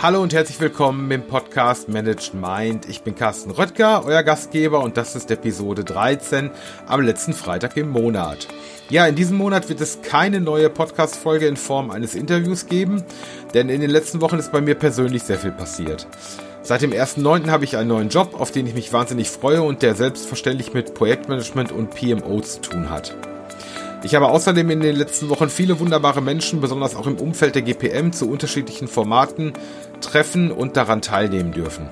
Hallo und herzlich willkommen im Podcast Managed Mind. Ich bin Carsten Röttger, euer Gastgeber und das ist Episode 13 am letzten Freitag im Monat. Ja, in diesem Monat wird es keine neue Podcast-Folge in Form eines Interviews geben, denn in den letzten Wochen ist bei mir persönlich sehr viel passiert. Seit dem 1.9. habe ich einen neuen Job, auf den ich mich wahnsinnig freue und der selbstverständlich mit Projektmanagement und PMO zu tun hat. Ich habe außerdem in den letzten Wochen viele wunderbare Menschen, besonders auch im Umfeld der GPM, zu unterschiedlichen Formaten treffen und daran teilnehmen dürfen.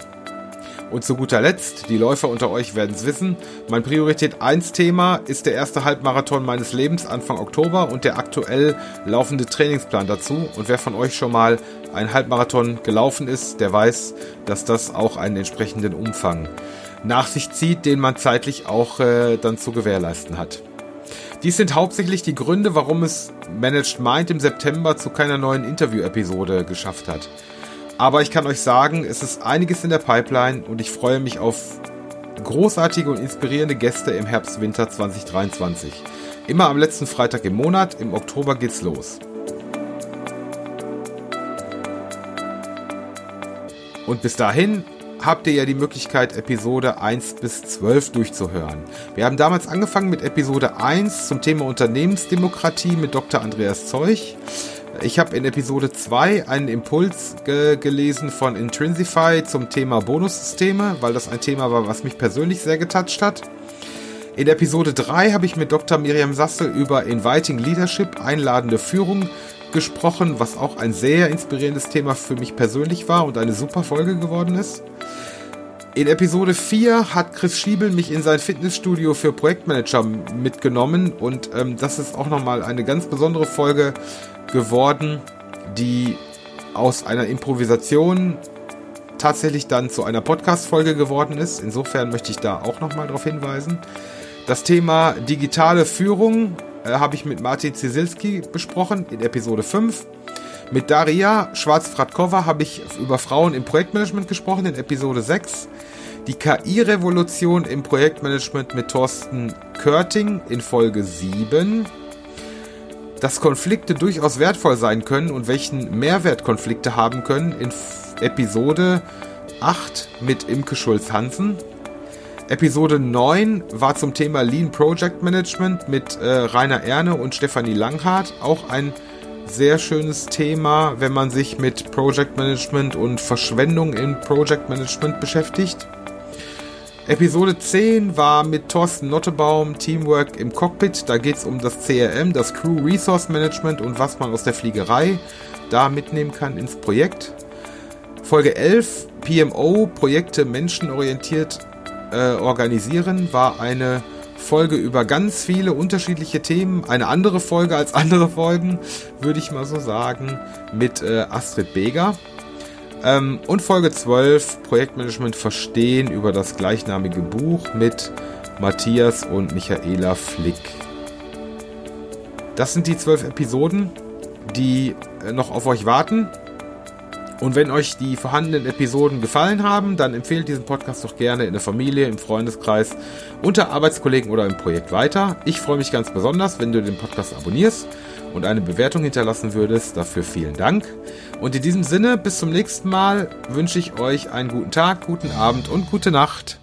Und zu guter Letzt, die Läufer unter euch werden es wissen, mein Priorität 1 Thema ist der erste Halbmarathon meines Lebens Anfang Oktober und der aktuell laufende Trainingsplan dazu. Und wer von euch schon mal einen Halbmarathon gelaufen ist, der weiß, dass das auch einen entsprechenden Umfang nach sich zieht, den man zeitlich auch äh, dann zu gewährleisten hat. Dies sind hauptsächlich die Gründe, warum es Managed Mind im September zu keiner neuen Interview-Episode geschafft hat. Aber ich kann euch sagen, es ist einiges in der Pipeline und ich freue mich auf großartige und inspirierende Gäste im Herbst-Winter 2023. Immer am letzten Freitag im Monat, im Oktober geht's los. Und bis dahin habt ihr ja die Möglichkeit, Episode 1 bis 12 durchzuhören. Wir haben damals angefangen mit Episode 1 zum Thema Unternehmensdemokratie mit Dr. Andreas Zeuch. Ich habe in Episode 2 einen Impuls ge gelesen von Intrinsify zum Thema Bonussysteme, weil das ein Thema war, was mich persönlich sehr getoucht hat. In Episode 3 habe ich mit Dr. Miriam Sasse über Inviting Leadership, einladende Führung gesprochen, was auch ein sehr inspirierendes Thema für mich persönlich war und eine super Folge geworden ist. In Episode 4 hat Chris Schiebel mich in sein Fitnessstudio für Projektmanager mitgenommen und ähm, das ist auch nochmal eine ganz besondere Folge geworden, die aus einer Improvisation tatsächlich dann zu einer Podcast-Folge geworden ist. Insofern möchte ich da auch nochmal darauf hinweisen. Das Thema digitale Führung äh, habe ich mit Martin Ziesilski besprochen in Episode 5. Mit Daria Schwarz-Fratkova habe ich über Frauen im Projektmanagement gesprochen in Episode 6. Die KI-Revolution im Projektmanagement mit Thorsten Körting in Folge 7. Dass Konflikte durchaus wertvoll sein können und welchen Mehrwert Konflikte haben können in Episode 8 mit Imke Schulz-Hansen. Episode 9 war zum Thema Lean Project Management mit äh, Rainer Erne und Stefanie Langhardt. Auch ein sehr schönes Thema, wenn man sich mit Project Management und Verschwendung in Project Management beschäftigt. Episode 10 war mit Thorsten Nottebaum Teamwork im Cockpit. Da geht es um das CRM, das Crew Resource Management und was man aus der Fliegerei da mitnehmen kann ins Projekt. Folge 11 PMO, Projekte menschenorientiert äh, organisieren, war eine Folge über ganz viele unterschiedliche Themen. Eine andere Folge als andere Folgen, würde ich mal so sagen, mit äh, Astrid Beger. Ähm, und Folge 12, Projektmanagement verstehen über das gleichnamige Buch mit Matthias und Michaela Flick. Das sind die zwölf Episoden, die äh, noch auf euch warten. Und wenn euch die vorhandenen Episoden gefallen haben, dann empfehlt diesen Podcast doch gerne in der Familie, im Freundeskreis, unter Arbeitskollegen oder im Projekt weiter. Ich freue mich ganz besonders, wenn du den Podcast abonnierst und eine Bewertung hinterlassen würdest. Dafür vielen Dank. Und in diesem Sinne, bis zum nächsten Mal wünsche ich euch einen guten Tag, guten Abend und gute Nacht.